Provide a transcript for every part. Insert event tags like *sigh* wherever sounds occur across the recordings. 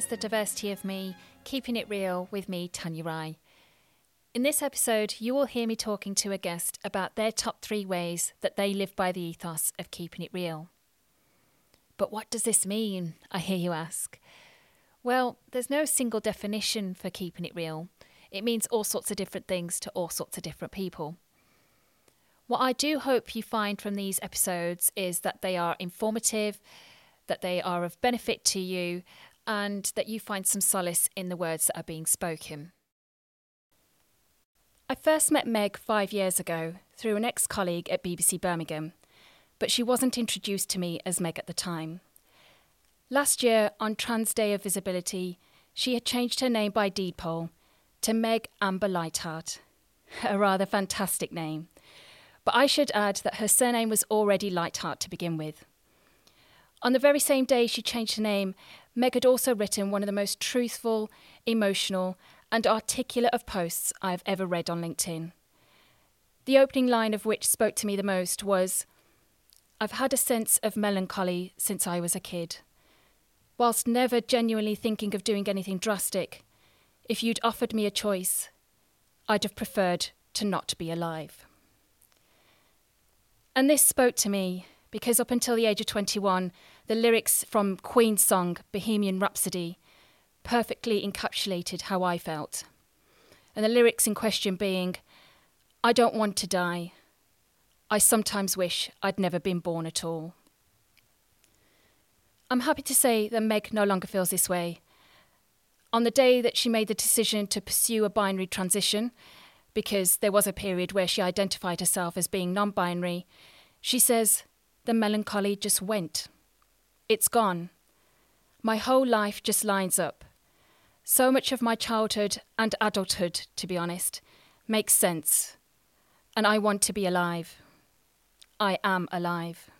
Is the diversity of me, keeping it real with me, Tanya Rai. In this episode, you will hear me talking to a guest about their top three ways that they live by the ethos of keeping it real. But what does this mean? I hear you ask. Well, there's no single definition for keeping it real. It means all sorts of different things to all sorts of different people. What I do hope you find from these episodes is that they are informative, that they are of benefit to you, and that you find some solace in the words that are being spoken. I first met Meg five years ago through an ex colleague at BBC Birmingham, but she wasn't introduced to me as Meg at the time. Last year, on Trans Day of Visibility, she had changed her name by deed poll to Meg Amber Lightheart, *laughs* a rather fantastic name. But I should add that her surname was already Lightheart to begin with. On the very same day she changed her name, Meg had also written one of the most truthful, emotional, and articulate of posts I have ever read on LinkedIn. The opening line of which spoke to me the most was I've had a sense of melancholy since I was a kid. Whilst never genuinely thinking of doing anything drastic, if you'd offered me a choice, I'd have preferred to not be alive. And this spoke to me because up until the age of 21, the lyrics from Queen's song Bohemian Rhapsody perfectly encapsulated how I felt. And the lyrics in question being, I don't want to die. I sometimes wish I'd never been born at all. I'm happy to say that Meg no longer feels this way. On the day that she made the decision to pursue a binary transition, because there was a period where she identified herself as being non binary, she says, The melancholy just went. It's gone. My whole life just lines up. So much of my childhood and adulthood, to be honest, makes sense. And I want to be alive. I am alive.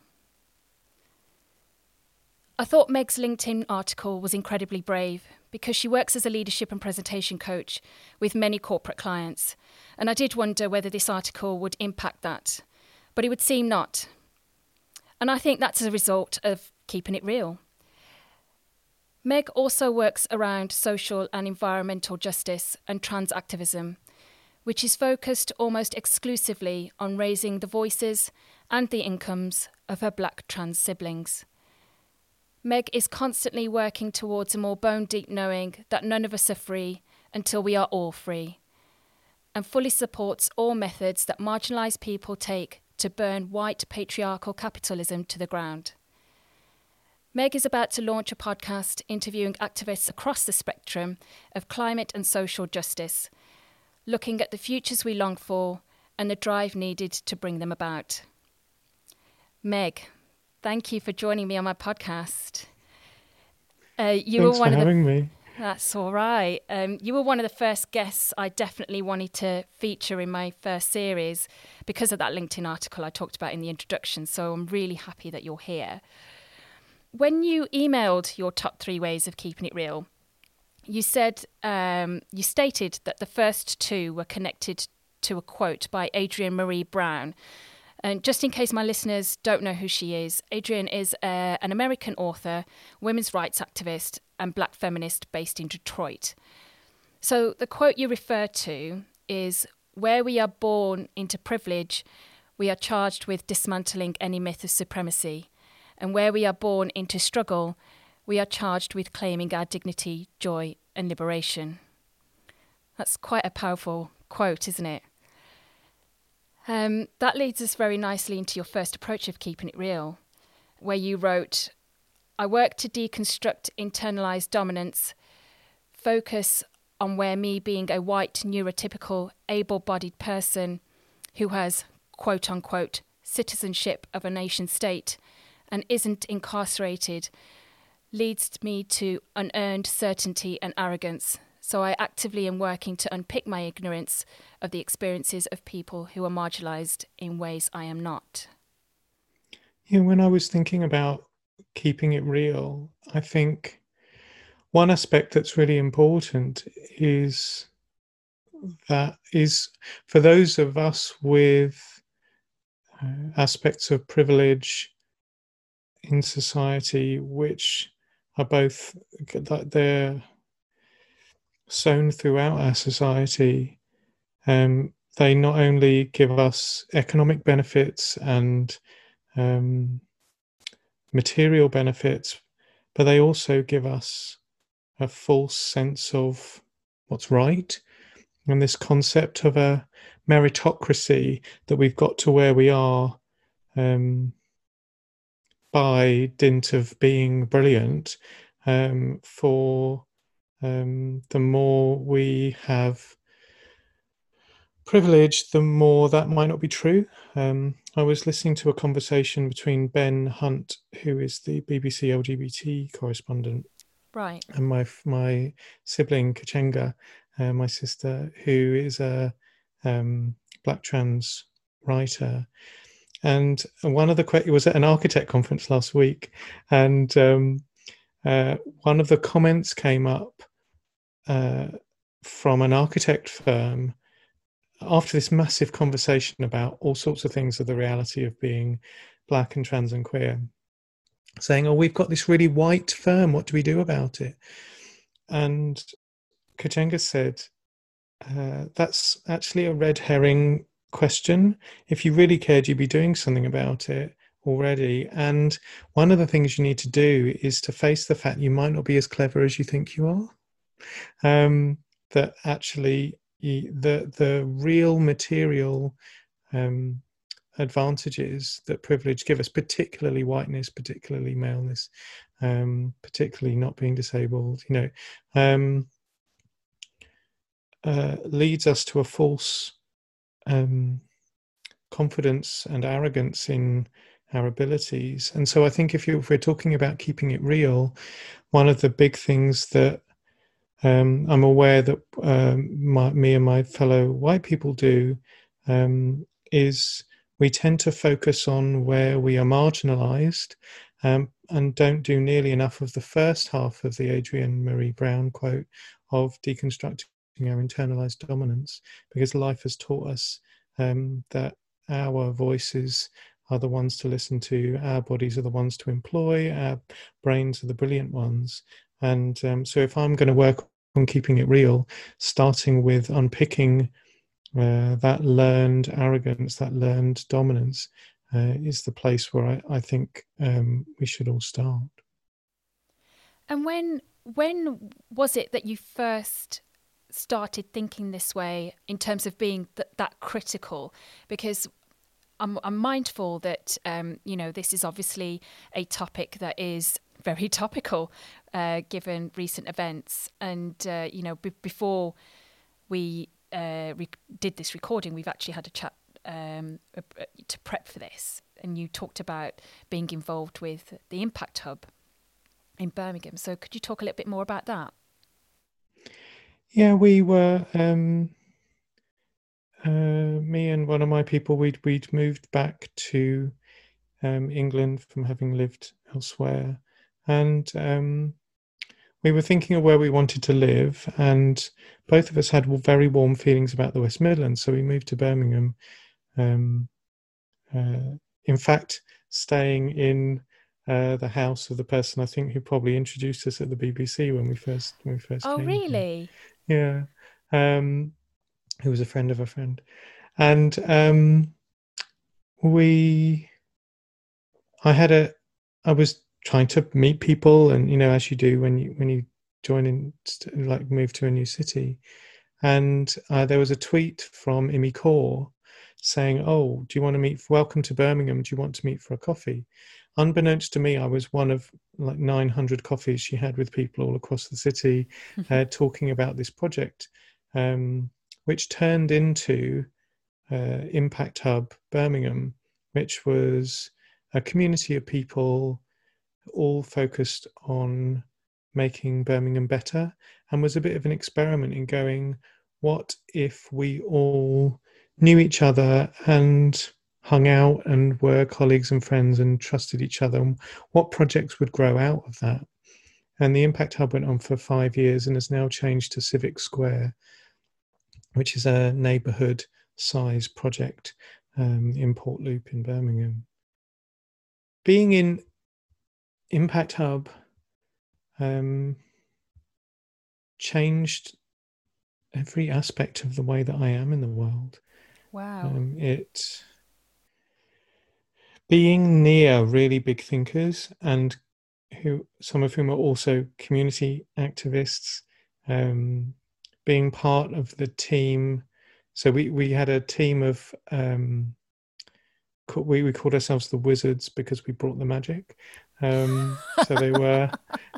I thought Meg's LinkedIn article was incredibly brave because she works as a leadership and presentation coach with many corporate clients. And I did wonder whether this article would impact that, but it would seem not. And I think that's a result of keeping it real. Meg also works around social and environmental justice and trans activism, which is focused almost exclusively on raising the voices and the incomes of her black trans siblings. Meg is constantly working towards a more bone deep knowing that none of us are free until we are all free, and fully supports all methods that marginalised people take to burn white patriarchal capitalism to the ground. Meg is about to launch a podcast interviewing activists across the spectrum of climate and social justice, looking at the futures we long for and the drive needed to bring them about. Meg, Thank you for joining me on my podcast. Uh, you Thanks were one for of having the, me. That's all right. Um, you were one of the first guests I definitely wanted to feature in my first series because of that LinkedIn article I talked about in the introduction. So I'm really happy that you're here. When you emailed your top three ways of keeping it real, you said um, you stated that the first two were connected to a quote by Adrienne Maree Brown, and just in case my listeners don't know who she is, Adrienne is uh, an American author, women's rights activist, and black feminist based in Detroit. So the quote you refer to is Where we are born into privilege, we are charged with dismantling any myth of supremacy. And where we are born into struggle, we are charged with claiming our dignity, joy, and liberation. That's quite a powerful quote, isn't it? Um, that leads us very nicely into your first approach of keeping it real, where you wrote, I work to deconstruct internalized dominance, focus on where me being a white, neurotypical, able bodied person who has, quote unquote, citizenship of a nation state and isn't incarcerated leads me to unearned certainty and arrogance so I actively am working to unpick my ignorance of the experiences of people who are marginalized in ways I am not. Yeah, when I was thinking about keeping it real, I think one aspect that's really important is that is for those of us with uh, aspects of privilege in society which are both that they're sown throughout our society. Um, they not only give us economic benefits and um, material benefits, but they also give us a false sense of what's right. And this concept of a meritocracy that we've got to where we are um, by dint of being brilliant um, for um, the more we have privilege, the more that might not be true. Um, I was listening to a conversation between Ben Hunte, who is the BBC LGBT correspondent, right, and my my sibling Kuchenga, uh, my sister, who is a um, black trans writer. And one of the it was at an architect conference last week, and um, uh, one of the comments came up uh, from an architect firm after this massive conversation about all sorts of things of the reality of being black and trans and queer, saying, "Oh, we've got this really white firm. What do we do about it?" And Kuchenga said, uh, "That's actually a red herring question. If you really cared, you'd be doing something about it." already. And one of the things you need to do is to face the fact you might not be as clever as you think you are. Um, that actually the the real material um, advantages that privilege give us, particularly whiteness, particularly maleness, um, particularly not being disabled, you know, um, uh, leads us to a false um, confidence and arrogance in our abilities. And so I think if, you, if we're talking about keeping it real, one of the big things that um, I'm aware that um, my, me and my fellow white people do um, is we tend to focus on where we are marginalized um, and don't do nearly enough of the first half of the Adrienne Maree Brown quote of deconstructing our internalized dominance because life has taught us um, that our voices are the ones to listen to, our bodies are the ones to employ, our brains are the brilliant ones. And um, so, if I'm going to work on keeping it real, starting with unpicking uh, that learned arrogance, that learned dominance, uh, is the place where I, I think um, we should all start. And when when was it that you first started thinking this way in terms of being th- that critical? Because I'm, I'm mindful that um, you know this is obviously a topic that is very topical uh, given recent events, and uh, you know b- before we uh, re- did this recording, we've actually had a chat um, to prep for this, and you talked about being involved with the Impact Hub in Birmingham. So could you talk a little bit more about that? Yeah, we were. Um uh, me and one of my people, we'd we'd moved back to um, England from having lived elsewhere, and um, we were thinking of where we wanted to live, and both of us had very warm feelings about the West Midlands, so we moved to Birmingham. Um, uh, in fact, staying in uh, the house of the person I think who probably introduced us at the BBC when we first when we first. Oh, really? Here. Yeah. Um, who was a friend of a friend, and um, we. I had a. I was trying to meet people, and you know, as you do when you when you join in, like move to a new city, and uh, there was a tweet from Immy Kaur saying, "Oh, do you want to meet? Welcome to Birmingham. Do you want to meet for a coffee?" Unbeknownst to me, I was one of like 900 coffees she had with people all across the city, uh, talking about this project. Um, which turned into uh, Impact Hub Birmingham, which was a community of people all focused on making Birmingham better and was a bit of an experiment in going, what if we all knew each other and hung out and were colleagues and friends and trusted each other? What projects would grow out of that? And the Impact Hub went on for five years and has now changed to Civic Square, which is a neighbourhood size project um, in Port Loop in Birmingham. Being in Impact Hub um, changed every aspect of the way that I am in the world. Wow. Um, it being near really big thinkers and who some of whom are also community activists, um, being part of the team. So we we had a team of um, we we called ourselves the Wizards because we brought the magic. Um, so they were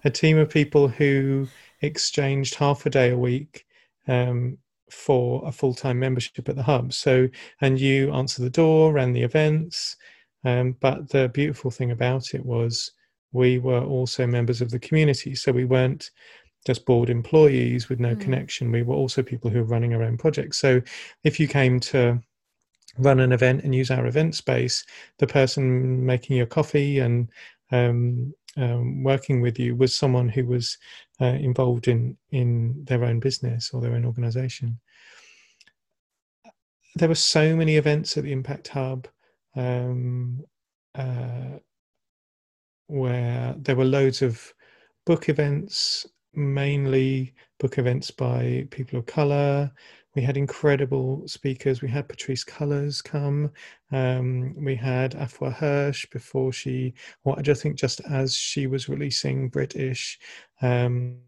a team of people who exchanged half a day a week um, for a full time membership at the hub. So, and you answer the door, ran the events. Um, but the beautiful thing about it was we were also members of the community. So we weren't just board employees with no mm. connection. We were also people who were running our own projects. So if you came to run an event and use our event space, the person making your coffee and um, um, working with you was someone who was uh, involved in in their own business or their own organization. There were so many events at the Impact Hub um, uh, where there were loads of book events, mainly book events by people of color, we had incredible speakers. We had Patrisse Cullors come. Um, we had Afua Hirsch before she, well, I just think just as she was releasing British. Um,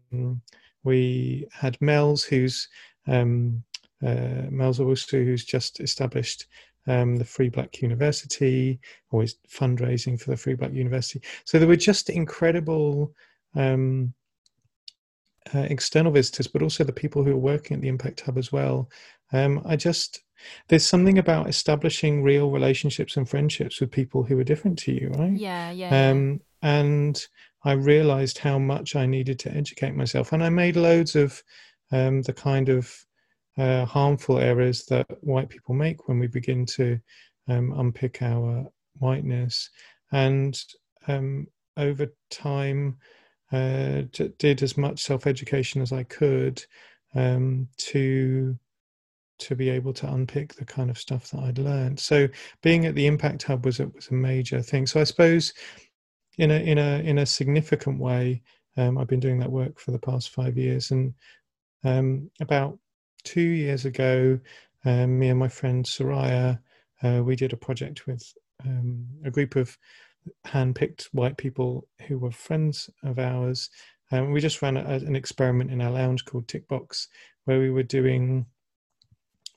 we had Melz, who's um, uh, Melz also who's just established um, the Free Black University, always fundraising for the Free Black University. So there were just incredible um, uh, external visitors, but also the people who are working at the Impact Hub as well. Um, I just there's something about establishing real relationships and friendships with people who are different to you, right? Yeah, yeah. Um. And I realized how much I needed to educate myself, and I made loads of um, the kind of uh, harmful errors that white people make when we begin to um, unpick our whiteness. And um, over time, uh, did as much self education as I could um, to to be able to unpick the kind of stuff that I'd learned. So being at the Impact Hub was a, was a major thing. So I suppose in a in a in a significant way, um, I've been doing that work for the past five years, and um, about two years ago, um, me and my friend Soraya, uh, we did a project with um, a group of handpicked white people who were friends of ours. Um, we just ran a, an experiment in our lounge called Tickbox, where we were doing,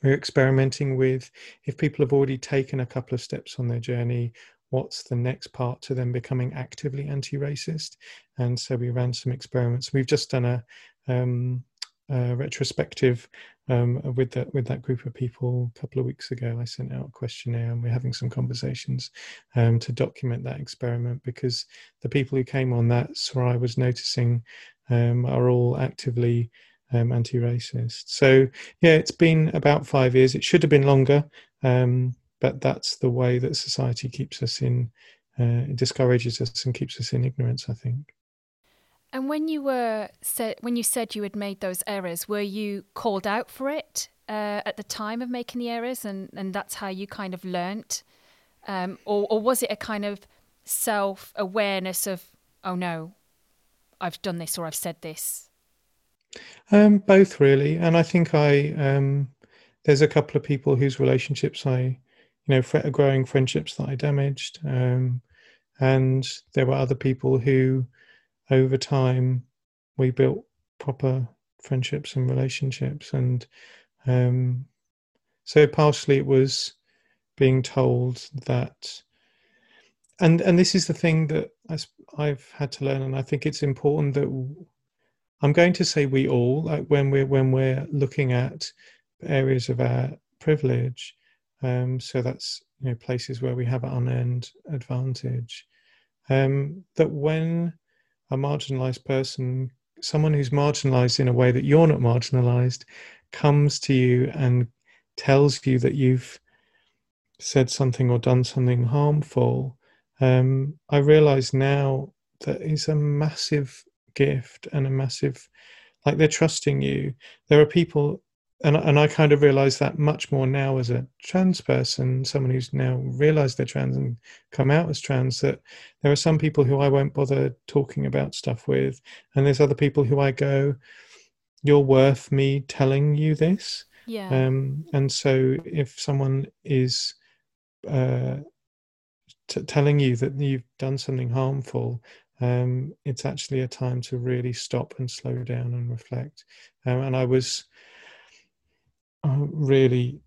we were experimenting with if people have already taken a couple of steps on their journey, what's the next part to them becoming actively anti-racist? And so we ran some experiments. We've just done a, um, a retrospective um, with that with that group of people a couple of weeks ago. I sent out a questionnaire, and we're having some conversations um, to document that experiment because the people who came on that, Soraya was noticing, um, are all actively um, anti-racist. So yeah, it's been about five years. It should have been longer, um, but that's the way that society keeps us in. Uh, discourages us and keeps us in ignorance. I think. And when you were said when you said you had made those errors, were you called out for it uh, at the time of making the errors, and and that's how you kind of learnt, um, or or was it a kind of self awareness of oh no, I've done this or I've said this? Um, both really, and I think I um, there's a couple of people whose relationships I, you know, growing friendships that I damaged, um, and there were other people who over time we built proper friendships and relationships. And um, so partially it was being told that and and this is the thing that I've had to learn. And I think it's important that I'm going to say we all like when we're when we're looking at areas of our privilege um, so that's you know places where we have an unearned advantage um, that when a marginalized person, someone who's marginalized in a way that you're not marginalized, comes to you and tells you that you've said something or done something harmful, um, I realize now that is a massive gift and a massive, like they're trusting you. There are people and and I kind of realize that much more now as a trans person, someone who's now realized they're trans and come out as trans, that there are some people who I won't bother talking about stuff with, and there's other people who I go, "You're worth me telling you this." Yeah. Um, and so if someone is uh, t- telling you that you've done something harmful, um, it's actually a time to really stop and slow down and reflect. Um, and I was uh, really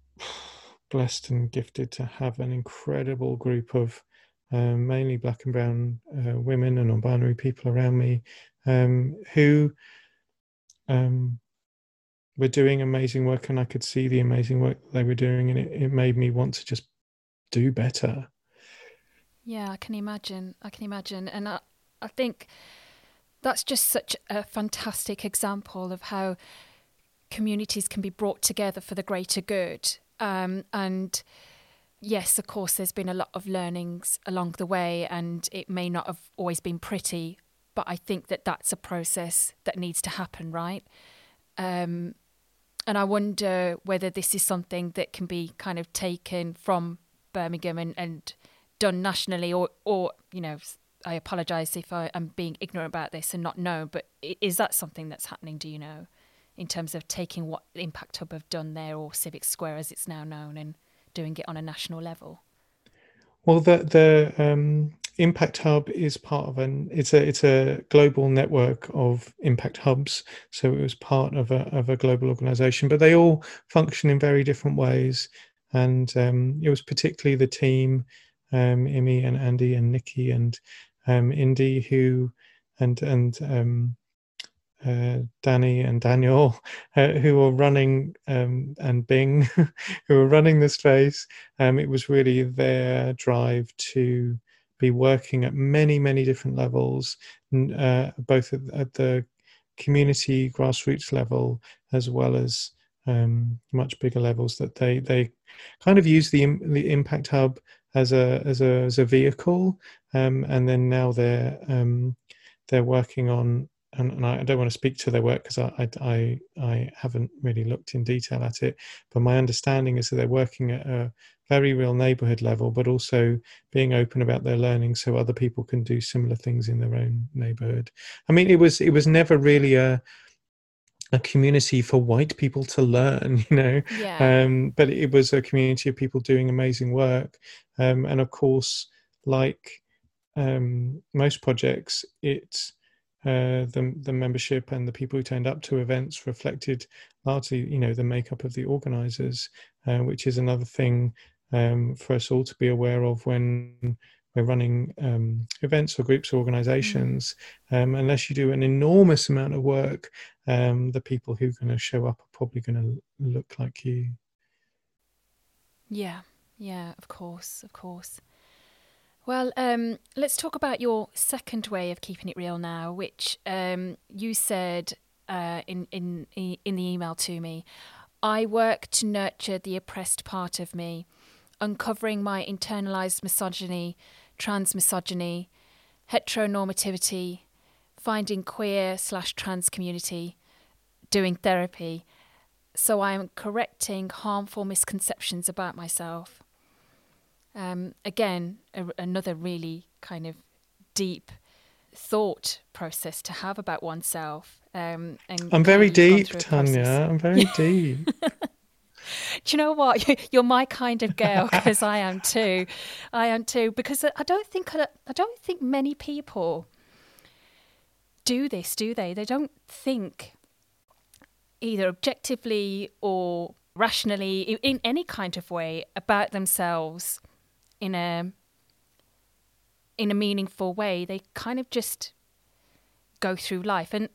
blessed and gifted to have an incredible group of um, mainly black and brown uh, women and non-binary people around me um, who um, were doing amazing work and I could see the amazing work they were doing and it, it made me want to just do better. Yeah, I can imagine. I can imagine. And I, I think that's just such a fantastic example of how communities can be brought together for the greater good. Um, and yes, of course, there's been a lot of learnings along the way, and it may not have always been pretty, but I think that that's a process that needs to happen, right? Um, and I wonder whether this is something that can be kind of taken from Birmingham and, and done nationally, or, or you know, I apologise if I am being ignorant about this and not know, but is that something that's happening? Do you know? In terms of taking what Impact Hub have done there, or Civic Square as it's now known, and doing it on a national level? Well, the the um, Impact Hub is part of an it's a it's a global network of impact hubs. So it was part of a of a global organisation, but they all function in very different ways. And um, it was particularly the team, um, Immy and Andy and Nikki and um, Indy who and and um, uh, Danny and Daniel, *laughs* uh, who were running, um, and Bing, *laughs* who were running the space. Um, it was really their drive to be working at many, many different levels, uh, both at, at, the community grassroots level as well as um, much bigger levels. That they they kind of use the the Impact Hub as a as a as a vehicle, um, and then now they're um, they're working on and, and I, don't want to speak to their work because I, I, I haven't really looked in detail at it. But my understanding is that they're working at a very real neighbourhood level, but also being open about their learning so other people can do similar things in their own neighbourhood. I mean, it was it was never really a a community for white people to learn, *laughs* you know. Yeah. Um, but it was a community of people doing amazing work, um, and of course, like um, most projects, it's uh, the the membership and the people who turned up to events reflected largely, you know, the makeup of the organisers, uh, which is another thing um, for us all to be aware of when we're running um, events or groups or organisations. Mm. Um, unless you do an enormous amount of work, um, the people who are going to show up are probably going to look like you. Yeah, yeah, of course, of course. Well, um, let's talk about your second way of keeping it real now, which um, you said uh, in, in, in the email to me. I work to nurture the oppressed part of me, uncovering my internalized misogyny, trans misogyny, heteronormativity, finding queer slash trans community, doing therapy. So I am correcting harmful misconceptions about myself. Um, again, a, another really kind of deep thought process to have about oneself. Um, and I'm very deep, Tanya. I'm very *laughs* deep. Do you know what? You're my kind of girl because I am too. I am too because I don't think I don't think many people do this, do they? They don't think either objectively or rationally in any kind of way about themselves in a in a meaningful way. They kind of just go through life and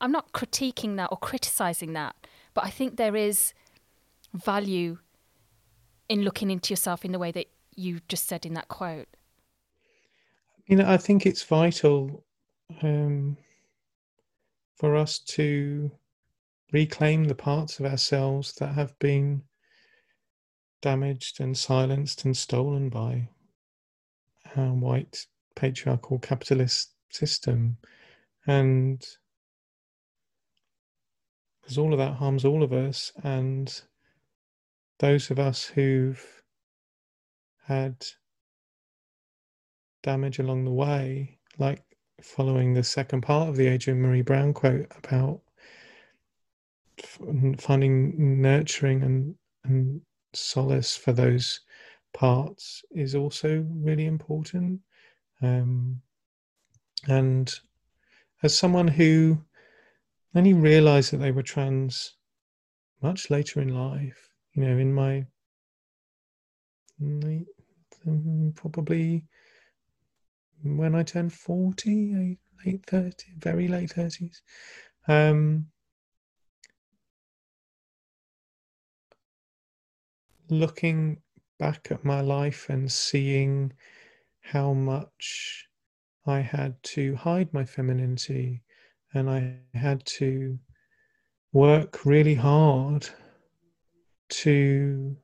I'm not critiquing that or criticizing that, but I think there is value in looking into yourself in the way that you just said in that quote. You know, I think it's vital um, for us to reclaim the parts of ourselves that have been damaged and silenced and stolen by a white patriarchal capitalist system. And because all of that harms all of us. And those of us who've had damage along the way, like following the second part of the Adrienne Maree Brown quote about finding nurturing and, and solace for those parts is also really important. Um, and as someone who only realized that they were trans much later in life, you know, in my um, probably when I turned 40, late 30, very late 30s. Um, looking back at my life and seeing how much I had to hide my femininity and I had to work really hard to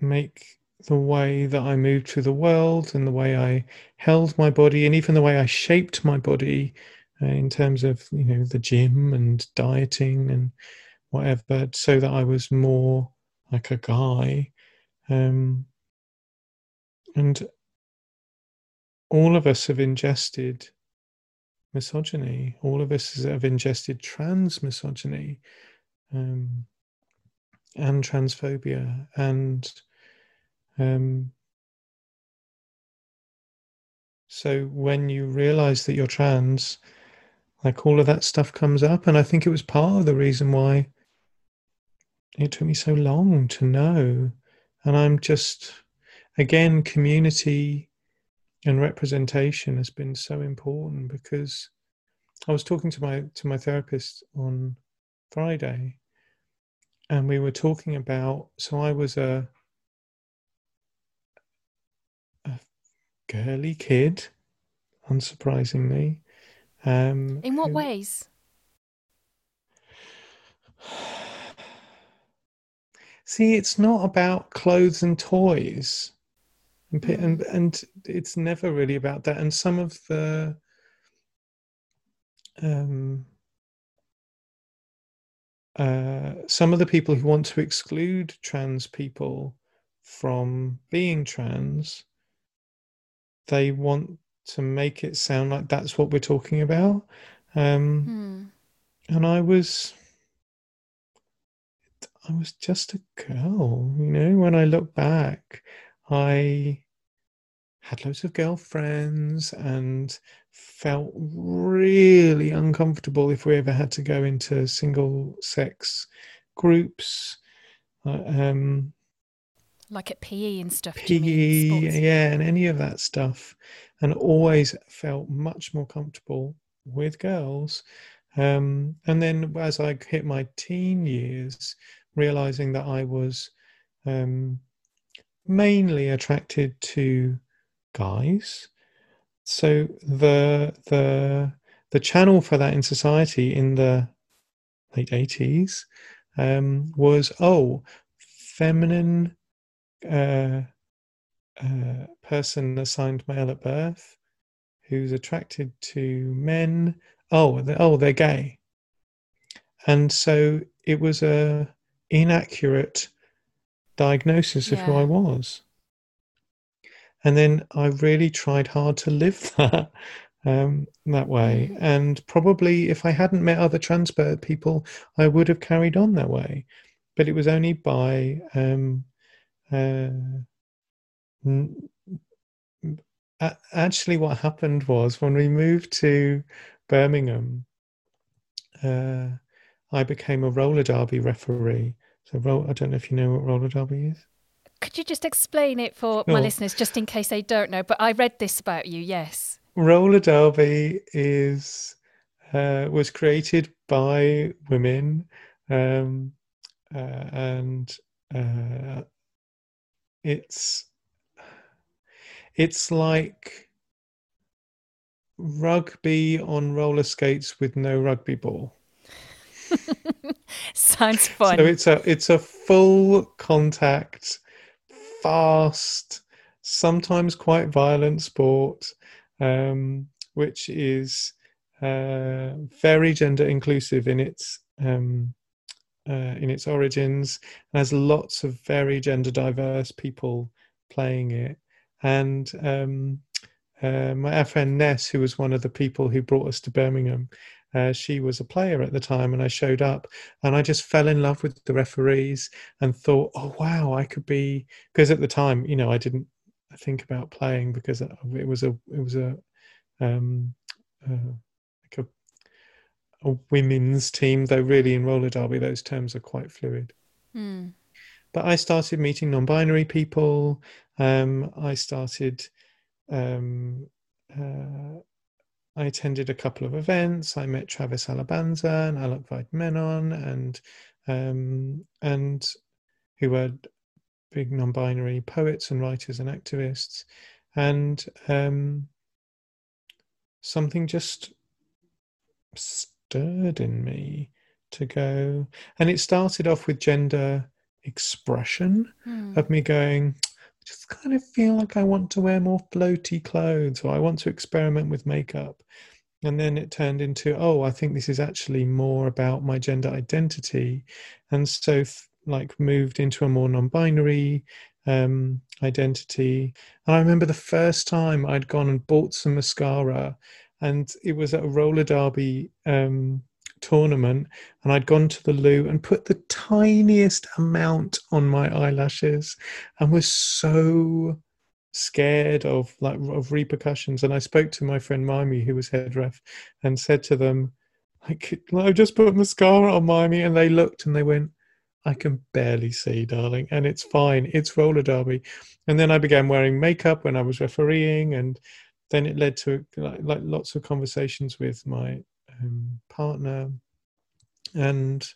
make the way that I moved through the world and the way I held my body and even the way I shaped my body uh, in terms of you know the gym and dieting and whatever so that I was more like a guy um, and all of us have ingested misogyny all of us have ingested trans misogyny um, and transphobia and um, so when you realize that you're trans, like all of that stuff comes up. And I think it was part of the reason why it took me so long to know. And I'm just, again, community and representation has been so important because I was talking to my to my therapist on Friday and we were talking about so I was a girly kid, unsurprisingly. Um, In what who, ways? See, it's not about clothes and toys, and, mm. and and it's never really about that. And some of the um, uh, some of the people who want to exclude trans people from being trans they want to make it sound like that's what we're talking about. Um, hmm. And I was, I was just a girl, you know. When I look back, I had loads of girlfriends and felt really uncomfortable if we ever had to go into single sex groups. Uh, um, like at PE and stuff. PE, yeah, and any of that stuff, and always felt much more comfortable with girls. Um, and then as I hit my teen years, realizing that I was um, mainly attracted to guys. So the the the channel for that in society in the late eighties um, was oh feminine uh, uh, person assigned male at birth who's attracted to men. Oh, they're, oh, they're gay, and so it was a inaccurate diagnosis yeah. of who I was. And then I really tried hard to live *laughs* that um, that way. Mm. And probably if I hadn't met other trans people, I would have carried on that way. But it was only by um, uh, actually, what happened was when we moved to Birmingham, uh, I became a roller derby referee. So, roll, I don't know if you know what roller derby is. Could you just explain it for sure. my listeners, just in case they don't know? But I read this about you. Yes, roller derby is uh, was created by women, um, uh, and uh, it's it's like rugby on roller skates with no rugby ball. *laughs* *laughs* Sounds fun. So it's a it's a full contact, fast, sometimes quite violent sport, um, which is uh, very gender inclusive in its um, uh, in its origins, and has lots of very gender diverse people playing it. And um, uh, my friend Ness, who was one of the people who brought us to Birmingham, uh, she was a player at the time, and I showed up, and I just fell in love with the referees and thought, oh wow, I could be because at the time, you know, I didn't think about playing because it was a it was a um, uh, like a, a women's team, though really in roller derby those terms are quite fluid. Mm. But I started meeting non-binary people. Um, I started um, uh, I attended a couple of events. I met Travis Alabanza and Alok Vaid-Menon and um, and who were big non-binary poets and writers and activists, and um, something just stirred in me to go. And it started off with gender expression mm. of me going, just kind of feel like I want to wear more floaty clothes or I want to experiment with makeup. And then it turned into, oh, I think this is actually more about my gender identity. And so, like, moved into a more non binary um, identity. And I remember the first time I'd gone and bought some mascara, and it was at a roller derby um, tournament and I'd gone to the loo and put the tiniest amount on my eyelashes and was so scared of like of repercussions. And I spoke to my friend Mimi who was head ref and said to them like I just put mascara on Mimi and they looked and they went I can barely see darling and it's fine. It's roller derby. And then I began wearing makeup when I was refereeing and then it led to like, like lots of conversations with my um, partner. And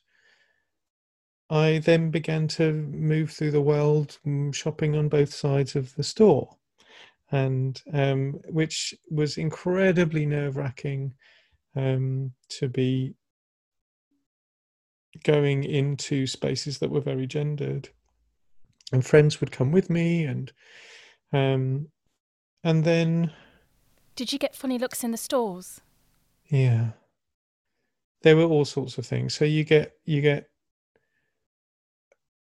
I then began to move through the world mm, shopping on both sides of the store, and um, which was incredibly nerve wracking um, to be going into spaces that were very gendered. And friends would come with me, and um, and then. Did you get funny looks in the stores? Yeah there were all sorts of things. So you get you get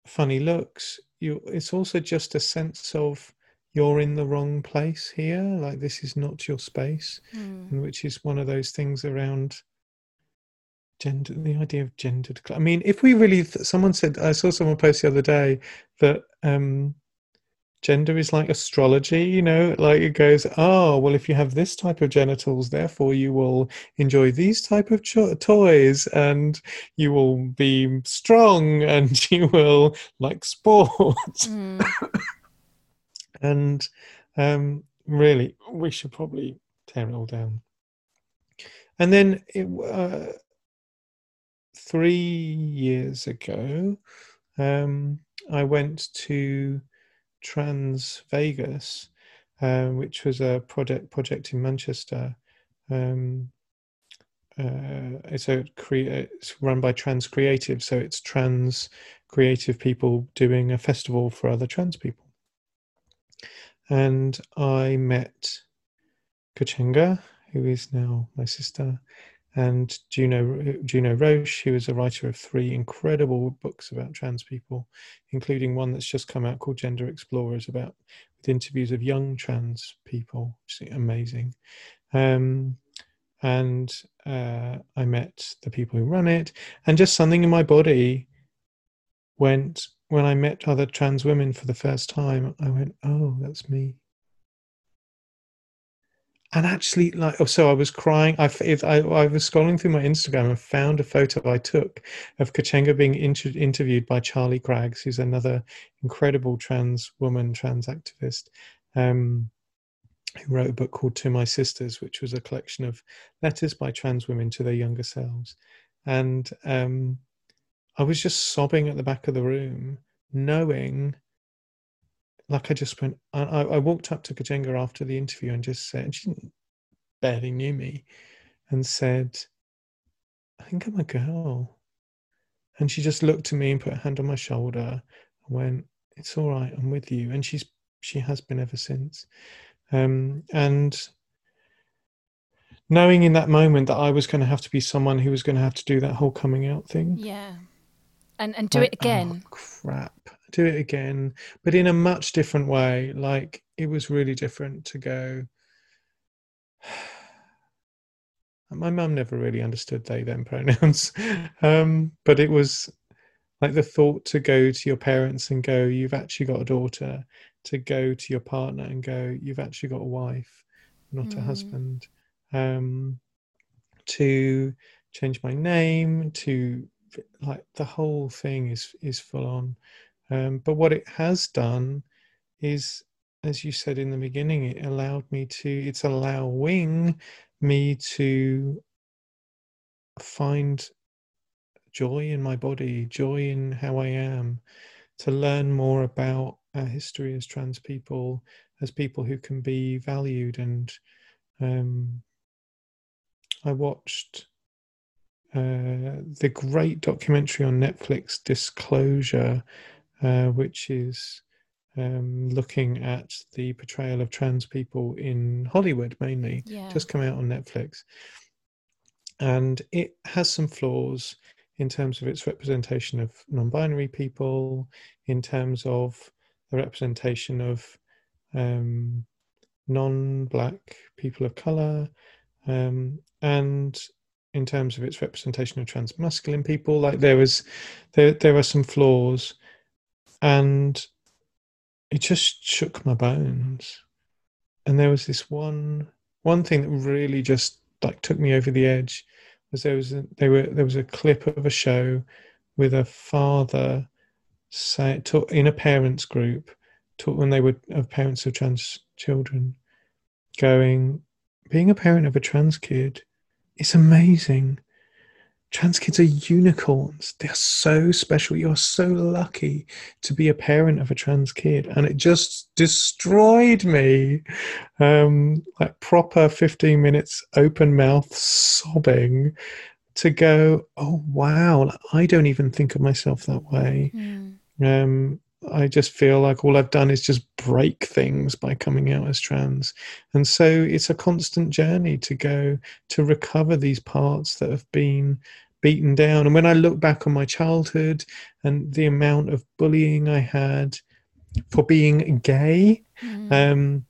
funny looks. You it's also just a sense of you're in the wrong place here. Like this is not your space, mm. which is one of those things around gender. The idea of gendered. I mean, if we really, someone said I saw someone post the other day that um, gender is like astrology, you know, like it goes, oh, well, if you have this type of genitals, therefore you will enjoy these type of cho- toys and you will be strong *laughs* and you will like sport. Mm. *laughs* and um, really, we should probably tear it all down. And then it, uh, three years ago, um, I went to Trans Vegas, um, which was a project project in Manchester. Um, uh, it's a it's run by Trans Creative, so it's trans creative people doing a festival for other trans people. And I met Kuchenga, who is now my sister, and Juno Juno Roche, who is a writer of three incredible books about trans people, including one that's just come out called Gender Explorers, about with interviews of young trans people, which is amazing. Um, and uh, I met the people who run it, and just something in my body went when I met other trans women for the first time. I went, "Oh, that's me." And actually like oh, so i was crying. I, I, I was scrolling through my instagram and found a photo i took of Kuchenga being inter- interviewed by charlie craggs who's another incredible trans woman trans activist um, who wrote a book called to my sisters which was a collection of letters by trans women to their younger selves. And um, i was just sobbing at the back of the room knowing like I just went, I, I walked up to Kuchenga after the interview and just said, she barely knew me, and said, I think I'm a girl. And she just looked at me and put a hand on my shoulder and went, It's all right, I'm with you. And she's she has been ever since. Um, and knowing in that moment that I was going to have to be someone who was going to have to do that whole coming out thing. Yeah. And and do Like, it again. Oh, crap. Do it again, but in a much different way. Like it was really different to go. *sighs* My mum never really understood they them pronouns, *laughs* um, but it was like the thought to go to your parents and go, "You've actually got a daughter," to go to your partner and go, "You've actually got a wife, not a Mm. husband," um, to change my name, to like the whole thing is is full on. Um, but what it has done is, as you said in the beginning, it allowed me to. It's allowing me to find joy in my body, joy in how I am, to learn more about our history as trans people, as people who can be valued. And um, I watched uh, the great documentary on Netflix, Disclosure, uh, which is um, looking at the portrayal of trans people in Hollywood mainly Yeah. just come out on Netflix. And it has some flaws in terms of its representation of non binary people, in terms of the representation of um, non black people of color, um, and in terms of its representation of trans masculine people. Like there was, there, there are some flaws. And it just shook my bones. And there was this one one thing that really just like took me over the edge was there was a, they were there was a clip of a show with a father say talk, in a parents group talk when they were of parents of trans children going being a parent of a trans kid is amazing trans kids are unicorns. They're so special. You're so lucky to be a parent of a trans kid and it just destroyed me. Um like proper 15 minutes open mouth sobbing to go oh wow. I don't even think of myself that way. Mm. um i just feel like all i've done is just break things by coming out as trans and so it's a constant journey to go to recover these parts that have been beaten down and when i look back on my childhood and the amount of bullying i had for being gay Mm. um,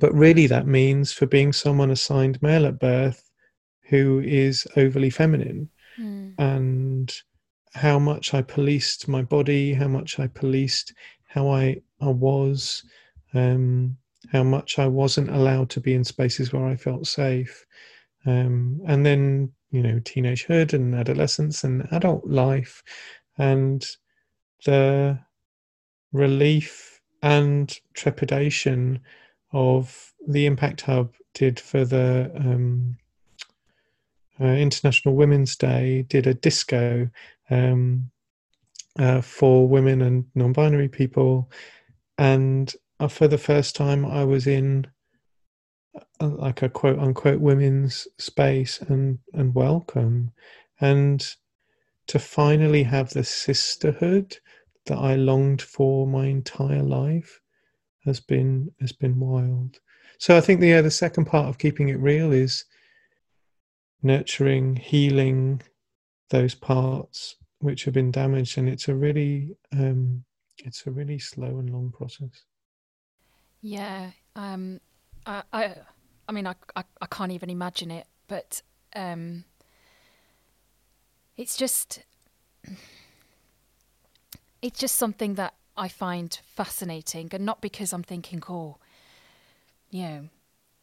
but really, that means for being someone assigned male at birth who is overly feminine, Mm. and how much I policed my body, how much I policed how I, I was, um, how much I wasn't allowed to be in spaces where I felt safe. Um, and then, you know, teenagehood and adolescence and adult life, and the relief and trepidation of the Impact Hub did for the um, uh, International Women's Day, did a disco um, uh, for women and non binary people. And uh, for the first time, I was in uh, like a quote unquote women's space and, and welcome. And to finally have the sisterhood that I longed for my entire life has been has been wild. So I think the uh, the second part of keeping it real is nurturing, healing those parts which have been damaged, and it's a really um, it's a really slow and long process. Yeah. Um, I, I, I mean, I, I, I can't even imagine it, but um, it's just, it's just something that I find fascinating, and not because I'm thinking, oh, you know,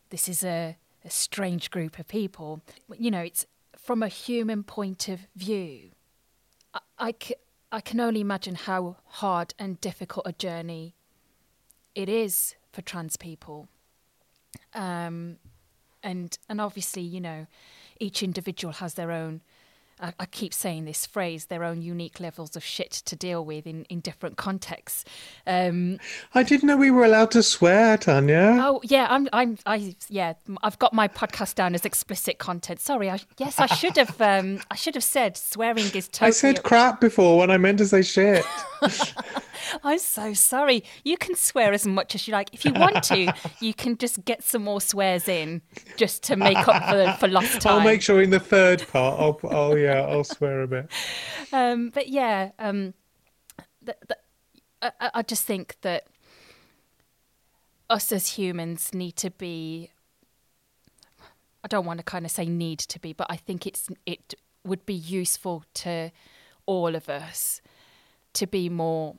this is a, a strange group of people. You know, it's from a human point of view. I, can only imagine how hard and difficult a journey it is for trans people. Um, and and obviously, you know, each individual has their own. I, I keep saying this phrase: their own unique levels of shit to deal with in in different contexts. Um, I didn't know we were allowed to swear, Tanya. oh yeah, I'm I'm I yeah, I've got my podcast down as explicit content. Sorry, I yes, I should have *laughs* um I should have said swearing is totally. I said crap before when I meant to say shit. *laughs* I'm so sorry. You can swear as much as you like. If you want to, *laughs* you can just get some more swears in just to make up for, for lost time. I'll make sure in the third part, I'll, I'll yeah, I'll swear a bit. Um, but yeah, um, the, the, I, I just think that us as humans need to be I don't want to kind of say need to be, but I think it's it would be useful to all of us to be more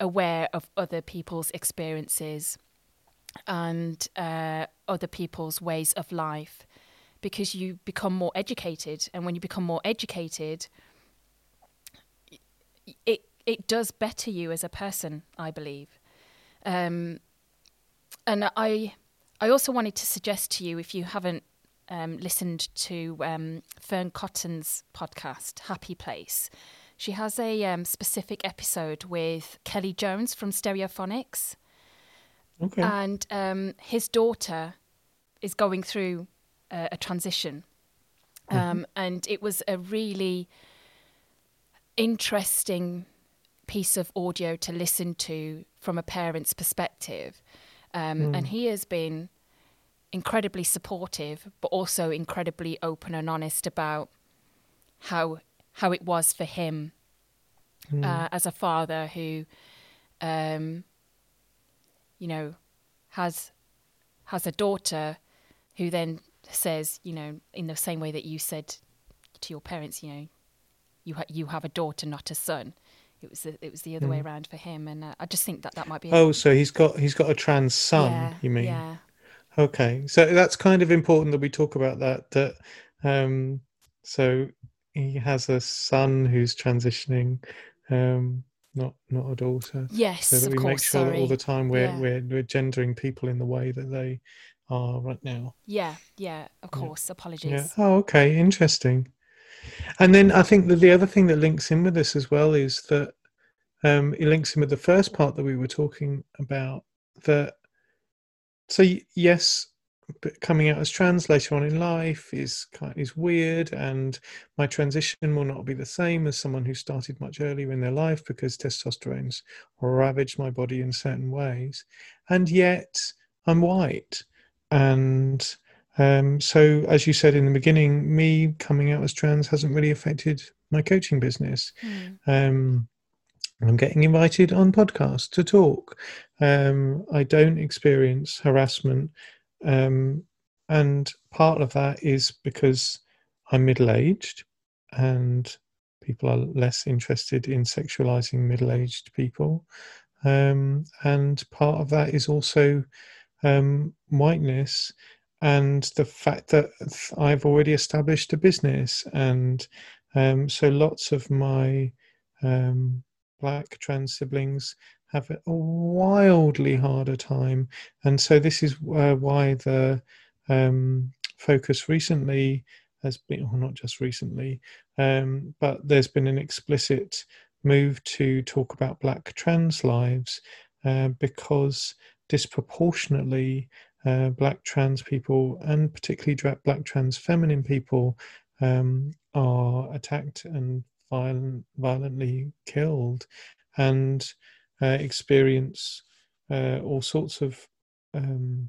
aware of other people's experiences and uh, other people's ways of life because you become more educated and when you become more educated it it does better you as a person i believe um, and i i also wanted to suggest to you if you haven't um, listened to um, Fearne Cotton's podcast, Happy Place. She has a um, specific episode with Kelly Jones from Stereophonics. Okay. And um, his daughter is going through a transition. Mm-hmm. And it was a really interesting piece of audio to listen to from a parent's perspective. Mm. And he has been incredibly supportive, but also incredibly open and honest about how how it was for him mm. uh, as a father who, um, you know, has has a daughter who then says, you know, in the same way that you said to your parents, you know, you ha- you have a daughter, not a son. It was the, it was the other mm. way around for him, and uh, I just think that that might be. Oh, so he's got he's got a trans son. Yeah, you mean? Yeah, Okay, so that's kind of important that we talk about that. That um, so he has a son who's transitioning, um, not not a daughter. Yes, so that we course, make sure sorry. that all the time we're, yeah. we're we're gendering people in the way that they are right now. Yeah, yeah, of course. Yeah. Apologies. Yeah. Oh, okay, interesting. And then I think that the other thing that links in with this as well is that um, it links in with the first part that we were talking about that so yes coming out as trans later on in life is is weird and my transition will not be the same as someone who started much earlier in their life because testosterone's ravaged my body in certain ways and yet i'm white and um, so as you said in the beginning me coming out as trans hasn't really affected my coaching business mm. um, I'm getting invited on podcasts to talk. Um, I don't experience harassment. Um, and part of that is because I'm middle aged and people are less interested in sexualizing middle aged people. Um, and part of that is also um, whiteness and the fact that I've already established a business. And um, so lots of my um, black trans siblings have a wildly harder time. And so this is uh, why the um, focus recently has been, or not just recently, um, but there's been an explicit move to talk about black trans lives uh, because disproportionately uh, black trans people and particularly black trans feminine people um, are attacked and violent, violently killed and experience uh, all sorts of um,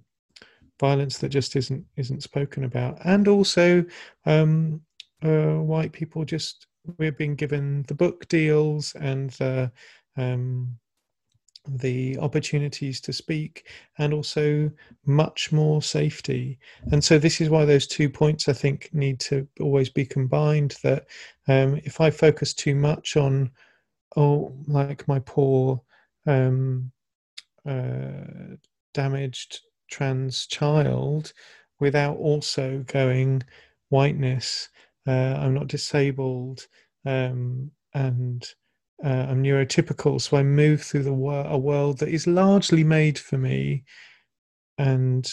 violence that just isn't isn't spoken about, and also um, uh, white people just we're being given the book deals and the um, the opportunities to speak and also much more safety. And so this is why those two points i think need to always be combined that um, if i focus too much on oh like my poor um, uh, damaged trans child without also going whiteness uh, i'm not disabled um, and uh, I'm neurotypical, so I move through the wor- a world that is largely made for me, and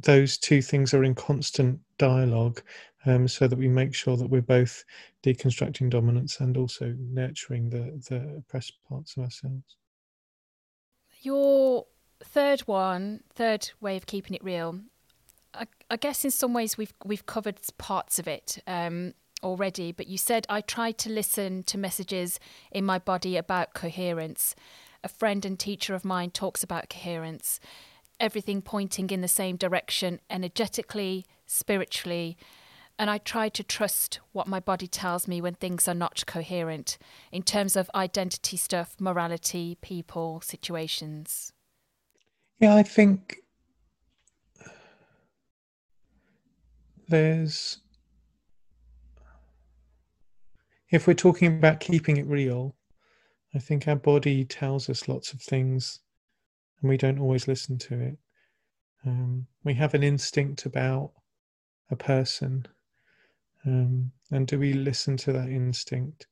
those two things are in constant dialogue, um, so that we make sure that we're both deconstructing dominance and also nurturing the the oppressed parts of ourselves. Your third one, third way of keeping it real. I, I guess in some ways we've we've covered parts of it. Um, already, but you said I tried to listen to messages in my body about coherence. A friend and teacher of mine talks about coherence, everything pointing in the same direction energetically, spiritually. And I try to trust what my body tells me when things are not coherent in terms of identity stuff, morality, people, situations. Yeah, I think there's if we're talking about keeping it real, I think our body tells us lots of things and we don't always listen to it. Um, we have an instinct about a person. Um, and do we listen to that instinct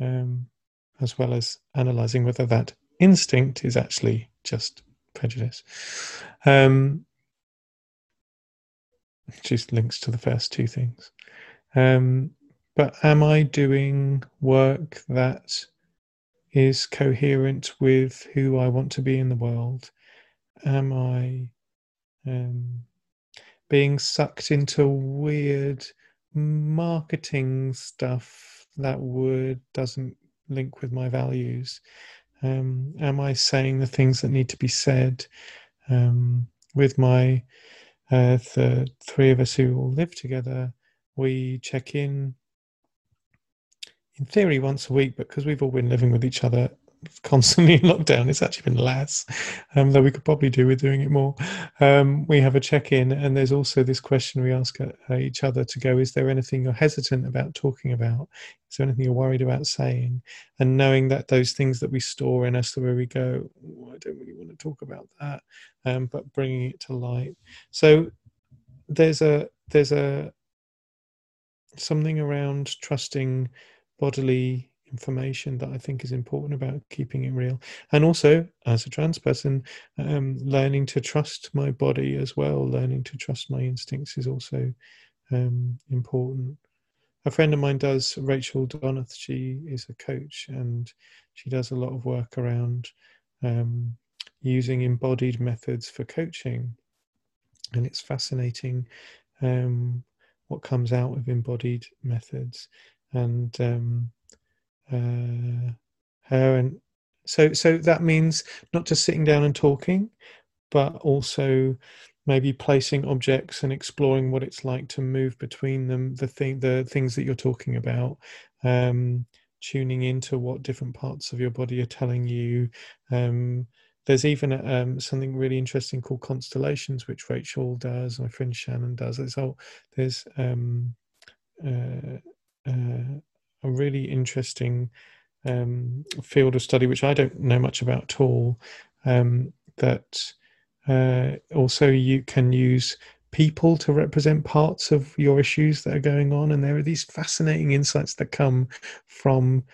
um, as well as analyzing whether that instinct is actually just prejudice? Um, just links to the first two things. Um, but am I doing work that is coherent with who I want to be in the world? Am I um, being sucked into weird marketing stuff that word doesn't link with my values? Um, am I saying the things that need to be said um, with my uh, the three of us who all live together? We check in in theory once a week, but because we've all been living with each other constantly *laughs* in lockdown, it's actually been less, um, though we could probably do with doing it more. Um, we have a check in, and there's also this question we ask uh, each other to go Is there anything you're hesitant about talking about? Is there anything you're worried about saying? And knowing that those things that we store in us, where we go, oh, I don't really want to talk about that, um, but bringing it to light. So there's a, there's a, something around trusting bodily information that I think is important about keeping it real. And also, as a trans person, um, learning to trust my body as well, learning to trust my instincts is also um, important. A friend of mine does, Rachel Donath, she is a coach and she does a lot of work around um, using embodied methods for coaching. And it's fascinating um, what comes out of embodied methods and um, uh, her and so so that means not just sitting down and talking but also maybe placing objects and exploring what it's like to move between them the thing the things that you're talking about um, tuning into what different parts of your body are telling you. Um, there's even um, something really interesting called constellations which rachel does my friend shannon does. There's, all, there's um, uh, uh, a really interesting um, field of study, which I don't know much about at all. Um, that uh, also you can use people to represent parts of your issues that are going on, and there are these fascinating insights that come from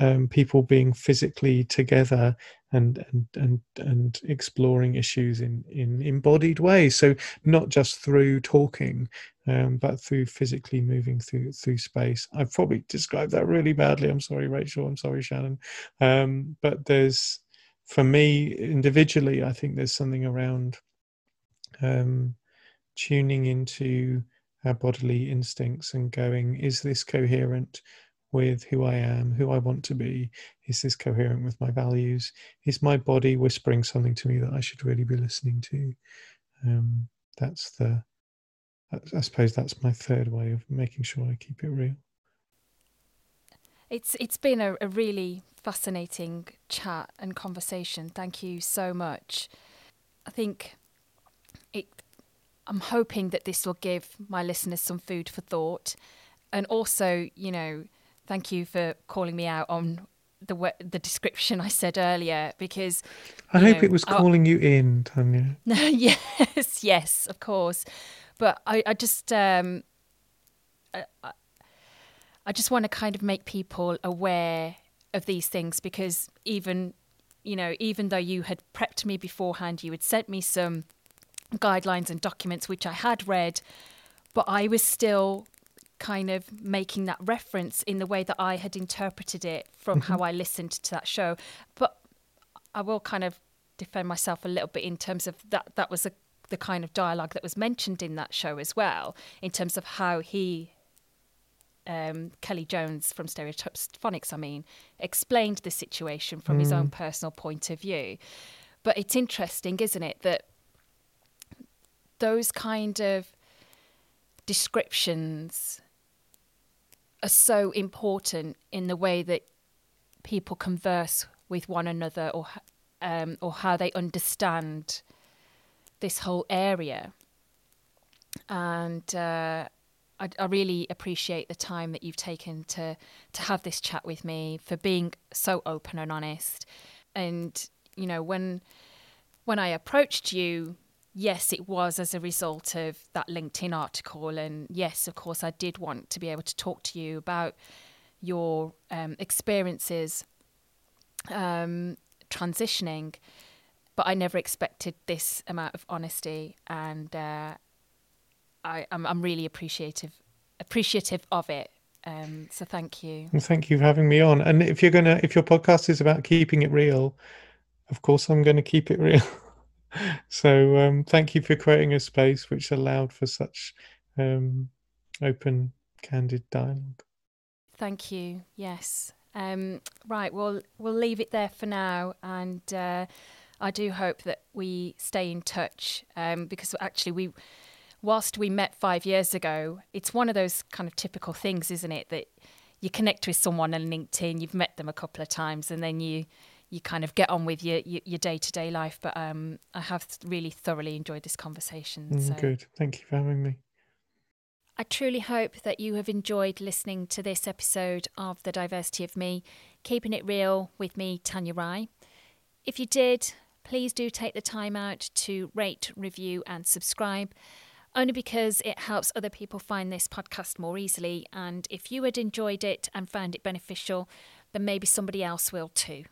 um, people being physically together and and and and exploring issues in in embodied ways. So not just through talking, um, but through physically moving through through space. I've probably described that really badly. I'm sorry, Rachel. I'm sorry, Shannon. Um, but there's for me individually, I think there's something around um, tuning into our bodily instincts and going, is this coherent with who I am, who I want to be? Is this coherent with my values? Is my body whispering something to me that I should really be listening to? Um, that's the, I suppose that's my third way of making sure I keep it real. It's it's been a, a really fascinating chat and conversation. Thank you so much. I think it. I'm hoping that this will give my listeners some food for thought, and also, you know, thank you for calling me out on the the description I said earlier because I hope know, it was calling you in, Tanya. *laughs* yes, yes, of course. But I, I just um, I, I just want to kind of make people aware of these things because even you know even though you had prepped me beforehand, you had sent me some guidelines and documents which I had read, but I was still kind of making that reference in the way that I had interpreted it from mm-hmm. how I listened to that show. But I will kind of defend myself a little bit in terms of that that was a, the kind of dialogue that was mentioned in that show as well, in terms of how he um, Kelly Jones from Stereophonics, I mean, explained the situation from mm. his own personal point of view. But it's interesting, isn't it, that those kind of descriptions are so important in the way that people converse with one another or um, or how they understand this whole area. And uh, I, I, really appreciate the time that you've taken to to have this chat with me, for being so open and honest. And you know, when when I approached you, yes, it was as a result of that LinkedIn article, and yes, of course, I did want to be able to talk to you about your um, experiences um, transitioning, but I never expected this amount of honesty, and uh, I, am I'm, I'm really appreciative appreciative of it. Um, so thank you. Well, thank you for having me on. And if you're gonna, if your podcast is about keeping it real, of course I'm going to keep it real. *laughs* so um, thank you for creating a space which allowed for such um, open, candid dialogue. Thank you. Yes. Um, right. Well, we'll leave it there for now, and uh, I do hope that we stay in touch um, because actually we, whilst we met five years ago, it's one of those kind of typical things, isn't it? That you connect with someone on LinkedIn, you've met them a couple of times, and then you you kind of get on with your your day to day life. But um, I have really thoroughly enjoyed this conversation. Mm, so. Good. Thank you for having me. I truly hope that you have enjoyed listening to this episode of The Diversity of Me, Keeping It Real with me, Tanya Rye. If you did, please do take the time out to rate, review, and subscribe, only because it helps other people find this podcast more easily. And if you had enjoyed it and found it beneficial, then maybe somebody else will too.